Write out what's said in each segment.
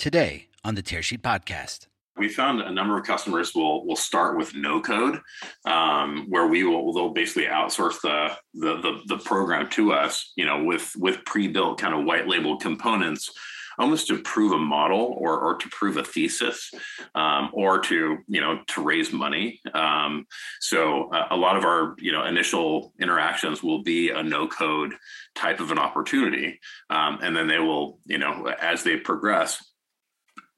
today on the Tearsheet Podcast. We found a number of customers will will start with no code, um, where we will they'll basically outsource the, the the the program to us, you know, with with pre built kind of white label components almost to prove a model or, or to prove a thesis um, or to you know to raise money um, so uh, a lot of our you know initial interactions will be a no code type of an opportunity um, and then they will you know as they progress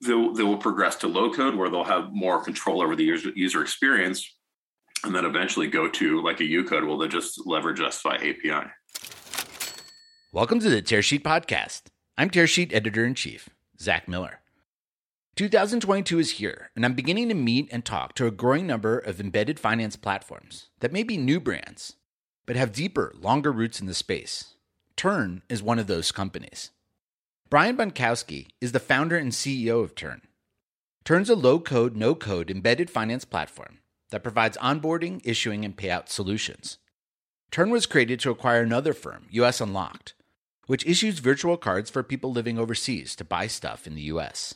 they will, they will progress to low code where they'll have more control over the user, user experience and then eventually go to like a U code where they just leverage us by API. Welcome to the Tearsheet Podcast. I'm Tearsheet Editor in Chief, Zach Miller. 2022 is here, and I'm beginning to meet and talk to a growing number of embedded finance platforms that may be new brands, but have deeper, longer roots in the space. Turn is one of those companies. Brian Bonkowski is the founder and CEO of Turn. Turn's a low code, no code embedded finance platform that provides onboarding, issuing, and payout solutions. Turn was created to acquire another firm, US Unlocked, which issues virtual cards for people living overseas to buy stuff in the US.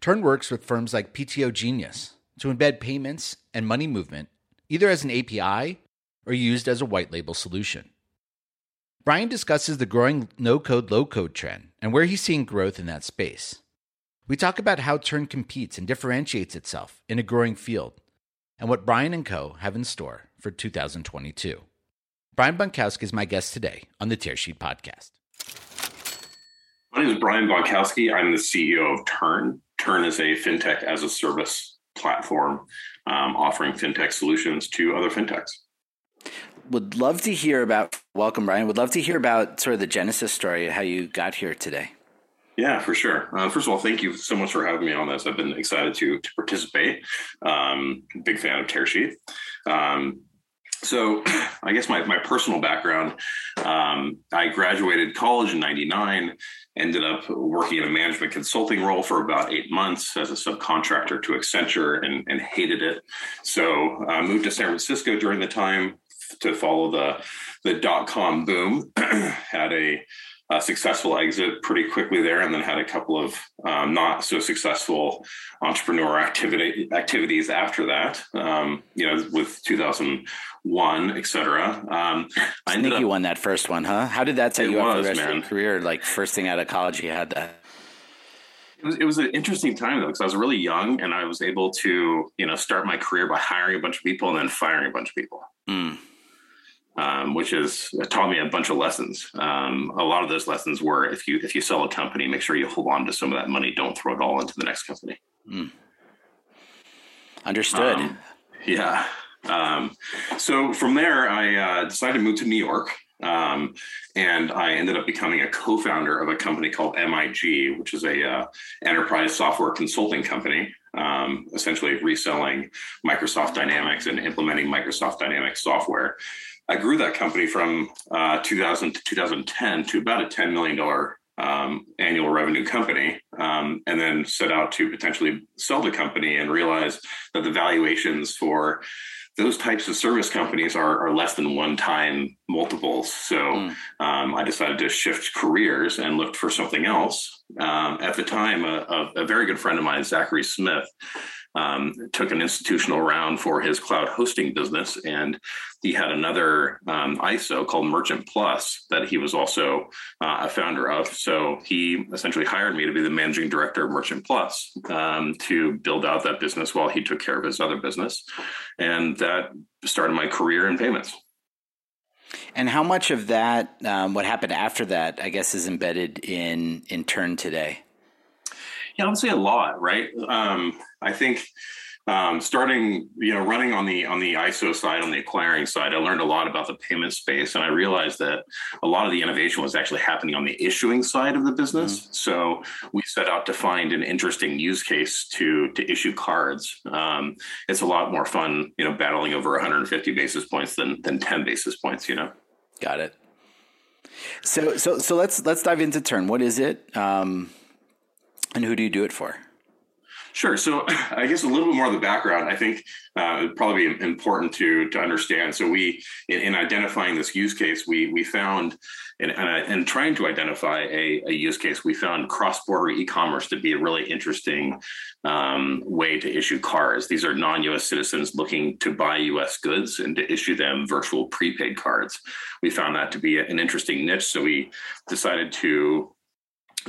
Turn works with firms like PTO Genius to embed payments and money movement either as an API or used as a white label solution. Brian discusses the growing no code, low code trend and where he's seeing growth in that space. We talk about how Turn competes and differentiates itself in a growing field and what Brian and Co. have in store for 2022. Brian Bunkowski is my guest today on the Tearsheet Podcast. My name is Brian Bonkowski. I'm the CEO of Turn. Turn is a fintech as a service platform um, offering fintech solutions to other fintechs would love to hear about welcome brian would love to hear about sort of the genesis story how you got here today yeah, for sure. Uh, first of all, thank you so much for having me on this. I've been excited to to participate. Um, big fan of Tearsheet. Um, so, I guess my my personal background. Um, I graduated college in '99. Ended up working in a management consulting role for about eight months as a subcontractor to Accenture, and, and hated it. So, I uh, moved to San Francisco during the time to follow the the dot com boom. had a, a, successful exit pretty quickly there, and then had a couple of um, not so successful entrepreneur activity activities after that. Um, you know, with 2001, et cetera. Um, I think up, you won that first one, huh? How did that set you up for the rest man. of your career? Like first thing out of college, you had that. It was, it was an interesting time though because I was really young and I was able to you know start my career by hiring a bunch of people and then firing a bunch of people. Mm um, which has taught me a bunch of lessons. Um, a lot of those lessons were if you if you sell a company, make sure you hold on to some of that money. Don't throw it all into the next company. Mm. Understood. Um, yeah. Um, so from there, I uh, decided to move to New York. Um, and I ended up becoming a co-founder of a company called MIG, which is a uh, enterprise software consulting company, um, essentially reselling Microsoft Dynamics and implementing Microsoft Dynamics software. I grew that company from uh, 2000 to 2010 to about a $10 million um, annual revenue company, um, and then set out to potentially sell the company and realize that the valuations for those types of service companies are, are less than one time multiples. So mm. um, I decided to shift careers and looked for something else. Um, at the time, a, a, a, very good friend of mine, Zachary Smith, um, took an institutional round for his cloud hosting business, and he had another um, ISO called Merchant Plus that he was also uh, a founder of. So he essentially hired me to be the managing director of Merchant Plus um, to build out that business while he took care of his other business, and that started my career in payments. And how much of that, um, what happened after that, I guess, is embedded in in Turn today? Yeah, say a lot, right? Um, I think um, starting, you know, running on the on the ISO side, on the acquiring side, I learned a lot about the payment space, and I realized that a lot of the innovation was actually happening on the issuing side of the business. Mm-hmm. So we set out to find an interesting use case to to issue cards. Um, it's a lot more fun, you know, battling over 150 basis points than than 10 basis points. You know. Got it. So so so let's let's dive into turn. What is it? Um, and who do you do it for? Sure. So I guess a little bit more of the background. I think uh, it'd probably be important to to understand. So we, in, in identifying this use case, we we found and, and, trying to identify a, a, use case, we found cross-border e-commerce to be a really interesting um, way to issue cards. These are non-U.S. citizens looking to buy U.S. goods and to issue them virtual prepaid cards. We found that to be an interesting niche, so we decided to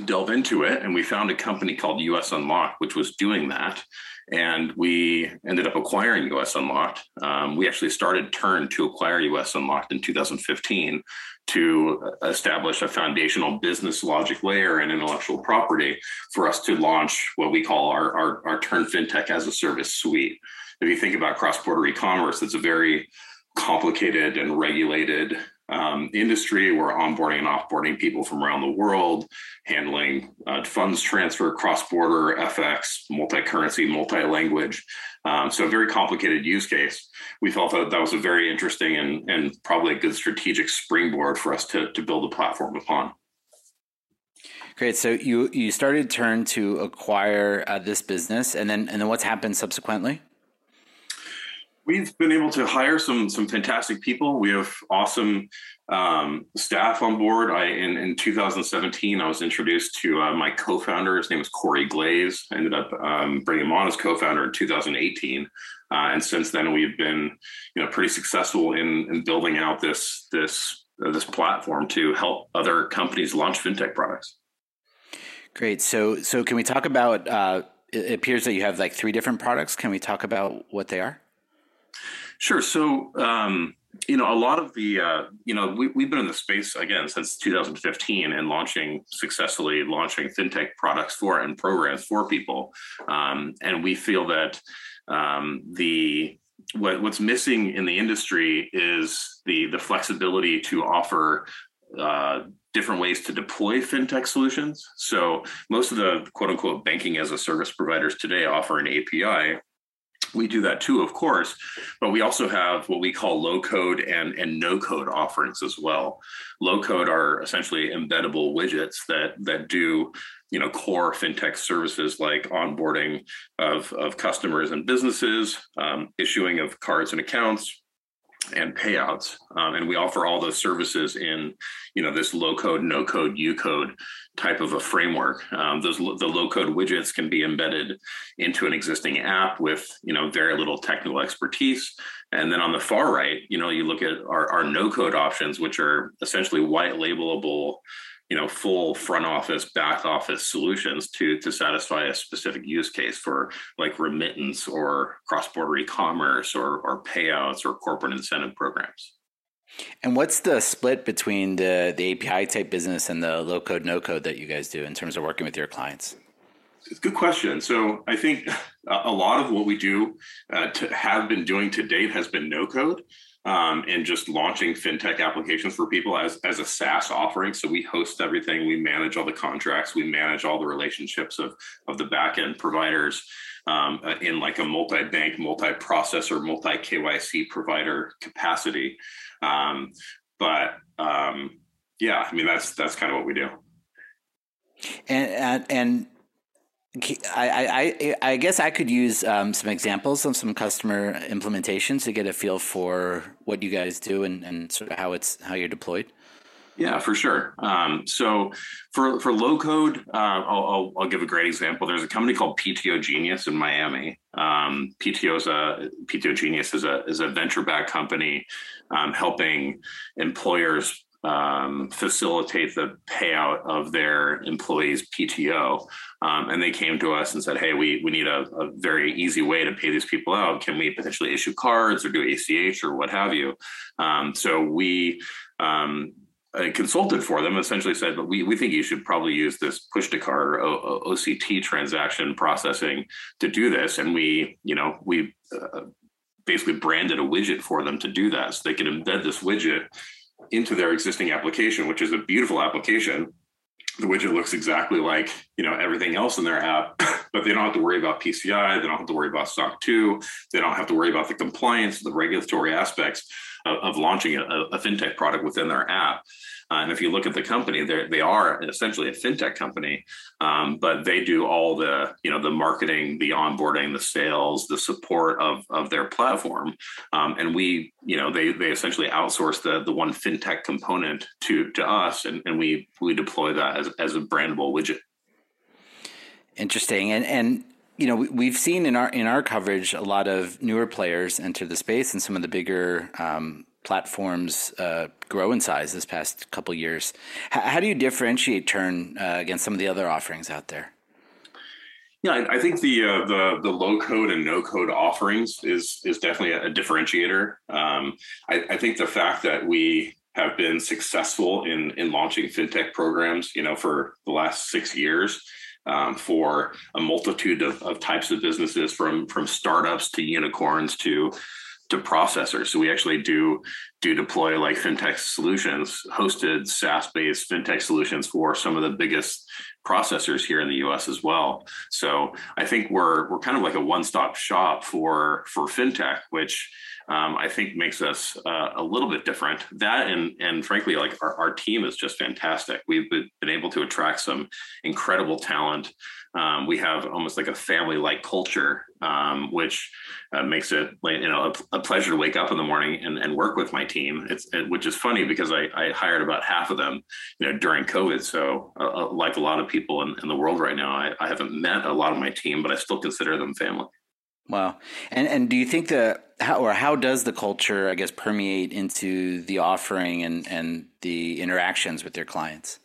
delve into it, and we found a company called US Unlocked, which was doing that. And we ended up acquiring US Unlocked. Um, we actually started Turn to acquire US Unlocked in 2015 to establish a foundational business logic layer and intellectual property for us to launch what we call our, our, our Turn FinTech as a Service suite. If you think about cross border e commerce, it's a very complicated and regulated um, industry. We're onboarding and offboarding people from around the world, handling uh, funds transfer, cross border, FX, multi currency, multi language. Um, so, a very complicated use case. We felt that that was a very interesting and, and probably a good strategic springboard for us to, to build a platform upon. Great. So you you started Turn to acquire uh, this business, and then and then what's happened subsequently? We've been able to hire some some fantastic people. We have awesome um, staff on board. I in, in 2017, I was introduced to uh, my co-founder. His name was Corey Glaze. I ended up um, bringing him on as co-founder in 2018, uh, and since then we've been you know pretty successful in, in building out this this uh, this platform to help other companies launch fintech products. Great. So so can we talk about? Uh, it appears that you have like three different products. Can we talk about what they are? Sure. So, um, you know, a lot of the, uh, you know, we, we've been in the space again since 2015 and launching successfully launching fintech products for and programs for people. Um, and we feel that um, the what, what's missing in the industry is the the flexibility to offer uh, different ways to deploy fintech solutions. So most of the quote unquote banking as a service providers today offer an API we do that too, of course, but we also have what we call low code and, and no code offerings as well. Low code are essentially embeddable widgets that that do you know core fintech services like onboarding of, of customers and businesses, um, issuing of cards and accounts, and payouts um, and we offer all those services in you know this low code no code u code type of a framework. Um, those the low code widgets can be embedded into an existing app with you know very little technical expertise. And then on the far right you know you look at our, our no code options which are essentially white labelable you know full front office back office solutions to to satisfy a specific use case for like remittance or cross-border e-commerce or or payouts or corporate incentive programs and what's the split between the the api type business and the low code no code that you guys do in terms of working with your clients good question. So I think a lot of what we do uh, to have been doing to date has been no code um, and just launching fintech applications for people as, as a SaaS offering. So we host everything, we manage all the contracts, we manage all the relationships of, of the backend providers um, uh, in like a multi-bank, multi-processor, multi-KYC provider capacity. Um, but um, yeah, I mean that's that's kind of what we do. And and, and I, I, I guess I could use um, some examples of some customer implementations to get a feel for what you guys do and, and sort of how it's how you're deployed. Yeah, for sure. Um, so for for low code, uh, I'll, I'll, I'll, give a great example. There's a company called PTO Genius in Miami. Um, PTO is a PTO Genius is a is a venture backed company um, helping employers um, facilitate the payout of their employees' PTO. Um, and they came to us and said, "Hey, we we need a, a, very easy way to pay these people out. Can we potentially issue cards or do ACH or what have you?" Um, so we um, consulted for them. Essentially said, "But we we think you should probably use this push to card o- OCT transaction processing to do this." And we, you know, we. Uh, basically branded a widget for them to do that so they can embed this widget into their existing application, which is a beautiful application. The widget looks exactly like you know everything else in their app, but they don't have to worry about PCI. They don't have to worry about SOC 2. They don't have to worry about the compliance, the regulatory aspects of, launching a, a, fintech product within their app. Uh, and if you look at the company, they they are essentially a fintech company, um, but they do all the you know the marketing, the onboarding, the sales, the support of of their platform. Um, and we you know they they essentially outsource the the one fintech component to to us, and, and we we deploy that as as a brandable widget. Interesting, and and you know, we've seen in our in our coverage a lot of newer players enter the space, and some of the bigger um, platforms uh, grow in size this past couple years. H- how do you differentiate Turn uh, against some of the other offerings out there? Yeah, I, I think the uh, the the low code and no code offerings is is definitely a, a differentiator. Um, I, I think the fact that we have been successful in in launching fintech programs, you know, for the last six years um, for a multitude of, of types of businesses from from startups to unicorns to to processors. So we actually do do deploy like fintech solutions, hosted SaaS-based fintech solutions for some of the biggest processors here in the US as well. So I think we're we're kind of like a one-stop shop for for fintech, which um, I think makes us uh, a little bit different. That and and frankly, like our, our team is just fantastic. We've been, able to attract some incredible talent. Um, we have almost like a family-like culture, um, which uh, makes it you know a, a, pleasure to wake up in the morning and, and work with my team. It's it, which is funny because I, I, hired about half of them, you know, during COVID. So uh, uh, like a lot of people in, in the world right now, I, I haven't met a lot of my team, but I still consider them family. Wow. And and do you think the how or how does the culture, I guess, permeate into the offering and and the interactions with your clients?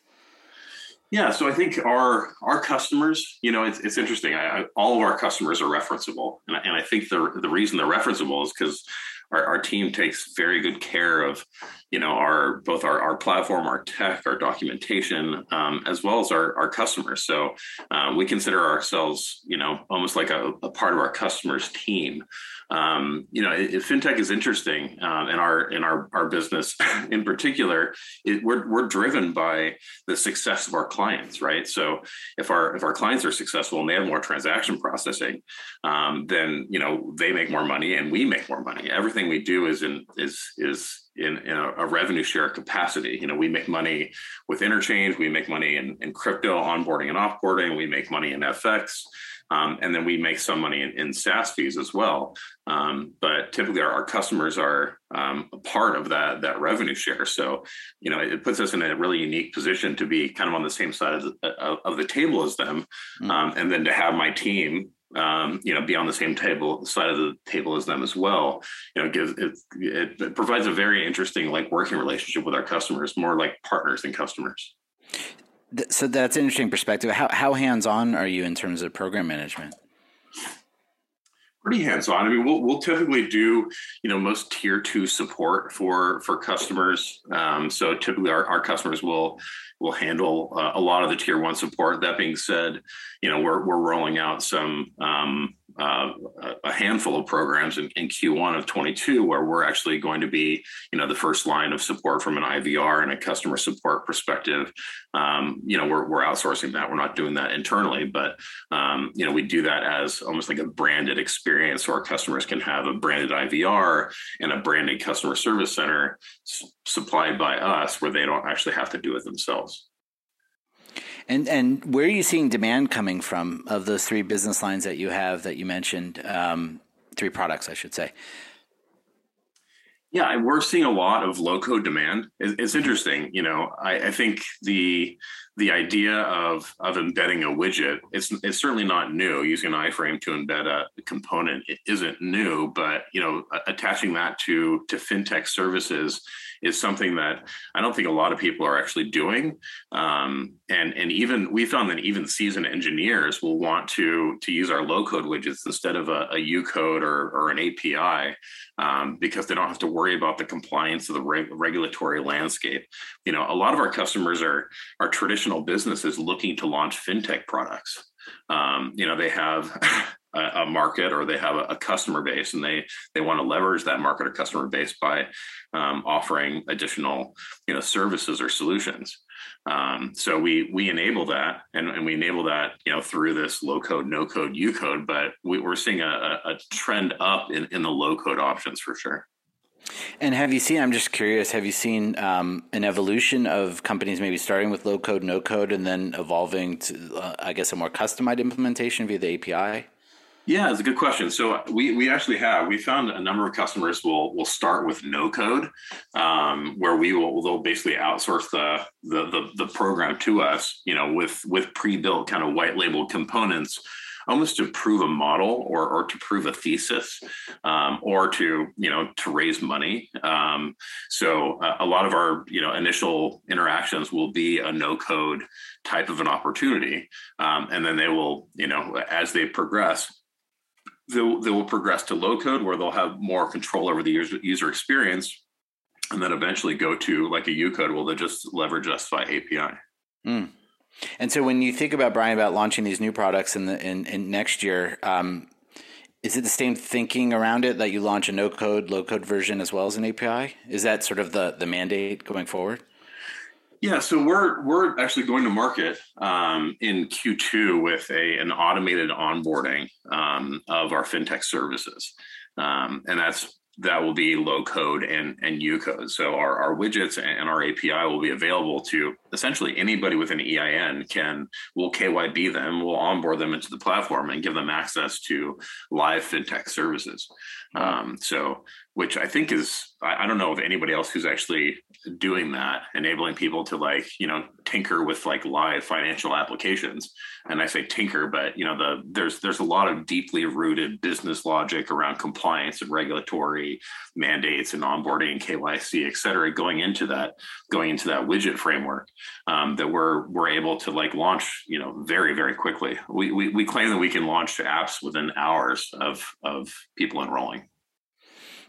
Yeah, so I think our our customers, you know, it's, it's interesting. I, I, all of our customers are referenceable, and I, and I think the the reason they're referenceable is because our, our team takes very good care of you know our both our, our platform our tech our documentation um, as well as our, our customers so um, we consider ourselves you know almost like a, a part of our customers team um, you know, it, fintech is interesting um, in our in our our business in particular. It, we're we're driven by the success of our clients, right? So if our if our clients are successful and they have more transaction processing, um, then you know they make more money and we make more money. Everything we do is in is is in, in a, a, revenue share capacity. You know, we make money with interchange, we make money in, in crypto onboarding and offboarding, we make money in FX. Um, and then we make some money in, in SaaS fees as well. Um, but typically, our, our customers are um, a part of that that revenue share. So, you know, it puts us in a really unique position to be kind of on the same side of the, of the table as them, mm-hmm. and then to have my team um, you know, be on the same table side of the table as them as well. You know, it gives it, it, provides a very interesting like working relationship with our customers, more like partners than customers. So that's an interesting perspective. How how hands on are you in terms of program management? Pretty hands on. I mean, we'll we'll typically do you know most tier two support for for customers. Um, so typically, our, our customers will will handle uh, a lot of the tier one support. That being said, you know we're we're rolling out some um, uh, a handful of programs in, in, Q1 of 22 where we're actually going to be, you know, the first line of support from an IVR and a customer support perspective. Um, you know, we're, we're outsourcing that. We're not doing that internally, but, um, you know, we do that as almost like a branded experience so our customers can have a branded IVR and a branded customer service center supplied by us where they don't actually have to do it themselves. And and where are you seeing demand coming from of those three business lines that you have that you mentioned? Um, three products, I should say. Yeah, we're seeing a lot of low code demand. It's interesting, you know. I, I think the the idea of of embedding a widget it's it's certainly not new. Using an iframe to embed a component it isn't new, but you know, attaching that to to fintech services is something that I don't think a lot of people are actually doing. Um, and and even we found that even seasoned engineers will want to to use our low code widgets instead of a, a U code or, or an API um, because they don't have to worry about the compliance of the reg- regulatory landscape. You know, a lot of our customers are are traditional businesses looking to launch fintech products. Um, you know, they have a, market or they have a, customer base and they they want to leverage that market or customer base by um, offering additional you know services or solutions um, so we we enable that and, and, we enable that you know through this low code no code u code but we, are seeing a, a, trend up in, in the low code options for sure And have you seen? I'm just curious. Have you seen um, an evolution of companies maybe starting with low code, no code, and then evolving to, uh, I guess, a more customized implementation via the API? Yeah, it's a good question. So we we actually have we found a number of customers will will start with no code, um, where we will they'll basically outsource the, the the the program to us, you know, with with pre built kind of white label components almost to prove a model or, or to prove a thesis um, or to you know to raise money. Um, so uh, a lot of our you know initial interactions will be a no code type of an opportunity. Um, and then they will you know as they progress they they will progress to low code where they'll have more control over the user, user experience and then eventually go to like a u code will they just leverage us by api mm. And so when you think about Brian about launching these new products in the in, in next year, um, is it the same thinking around it that you launch a no code, low code version as well as an API? Is that sort of the the mandate going forward? Yeah, so we're we're actually going to market um, in Q2 with a an automated onboarding um, of our fintech services, um, and that's that will be low code and, and U code. So our, our widgets and our API will be available to essentially anybody with an EIN can will KYB them, will onboard them into the platform and give them access to live fintech services. Um, so which I think is I, don't know of anybody else who's actually doing that, enabling people to like you know tinker with like live financial applications. And I say tinker, but you know the there's there's a lot of deeply rooted business logic around compliance and regulatory mandates and onboarding and KYC, et cetera, going into that going into that widget framework um, that we're we're able to like launch you know very very quickly. We, we we claim that we can launch apps within hours of of people enrolling.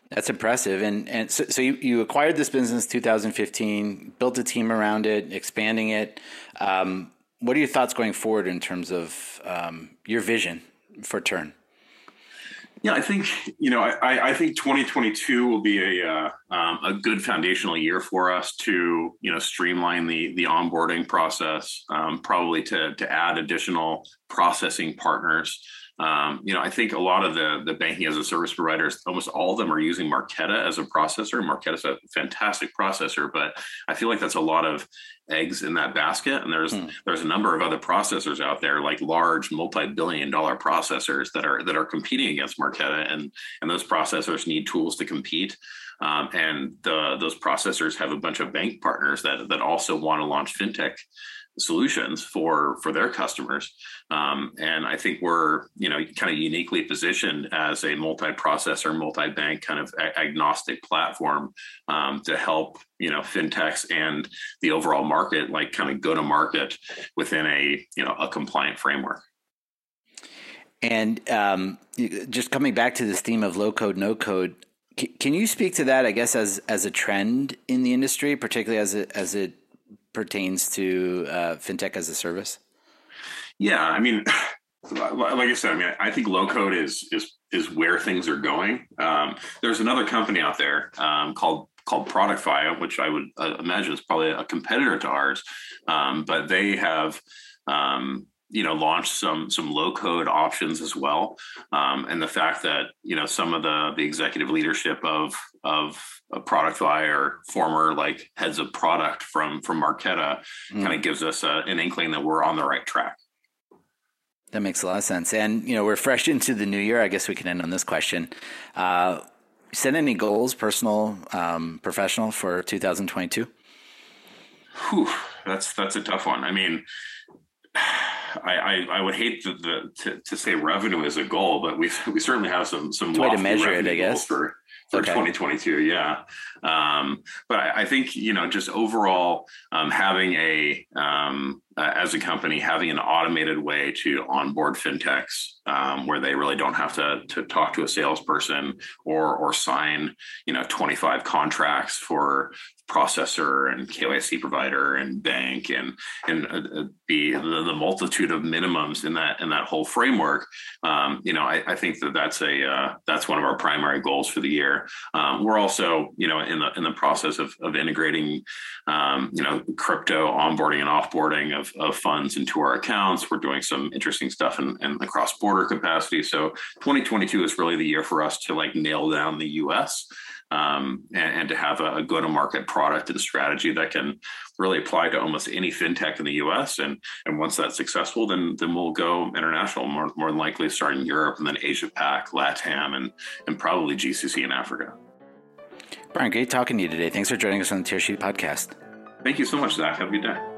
That's impressive. And and so, so you, you acquired this business 2015, built a team around it, expanding it. Um, what are your thoughts going forward in terms of um, your vision for Turn? Yeah, I think you know, I, I think 2022 will be a uh, um, a good foundational year for us to you know streamline the the onboarding process, um, probably to to add additional processing partners. Um, you know, I think a lot of the the banking as a service providers, almost all of them are using Marqeta as a processor. Marqeta is a fantastic processor, but I feel like that's a lot of eggs in that basket. And there's hmm. there's a number of other processors out there, like large multi-billion dollar processors that are that are competing against Marqeta, and and those processors need tools to compete. Um, and the, those processors have a bunch of bank partners that that also want to launch fintech solutions for for their customers. Um, and i think we're you know kind of uniquely positioned as a multi-processor multi-bank kind of agnostic platform um, to help you know fintechs and the overall market like kind of go to market within a you know a compliant framework. And um, just coming back to this theme of low code no code can you speak to that i guess as as a trend in the industry particularly as it as it pertains to uh, fintech as a service? Yeah, I mean, like I said, I mean, I think low code is is is where things are going. Um, there's another company out there um, called called Productfy, which I would uh, imagine is probably a competitor to ours, um, but they have um, you know launched some some low code options as well. Um, and the fact that you know some of the the executive leadership of of a Productfy or former like heads of product from from Marqeta mm. kind of gives us a, an inkling that we're on the right track. That makes a lot of sense. And you know we're fresh into the new year. I guess we can end on this question. Uh, set any goals personal um, professional for 2022 Whew, that's that's a tough one. I mean I, I, I would hate the, the, to, to say revenue is a goal, but we we certainly have some some way to measure it, I guess for for okay. 2022. Yeah, um, but I, I, think you know just overall um, having a um, uh, as a company having an automated way to onboard fintechs um, where they really don't have to to talk to a salesperson or or sign you know 25 contracts for processor and KYC provider and bank and and uh, uh be the, the, multitude of minimums in that in that whole framework. Um, you know, I, I, think that that's a uh, that's one of our primary goals for the year. Um, we're also you know in the in the process of, of integrating um, you know crypto onboarding and offboarding of, of funds into our accounts. We're doing some interesting stuff in, in the cross border capacity. So 2022 is really the year for us to like nail down the U.S um, and, and, to have a, a go-to-market product and strategy that can really apply to almost any fintech in the U.S. And and once that's successful, then then we'll go international. More more than likely, start in Europe and then Asia Pac, LATAM, and and probably GCC in Africa. Brian, great talking to you today. Thanks for joining us on the Tearsheet podcast. Thank you so much, Zach. Have a good day.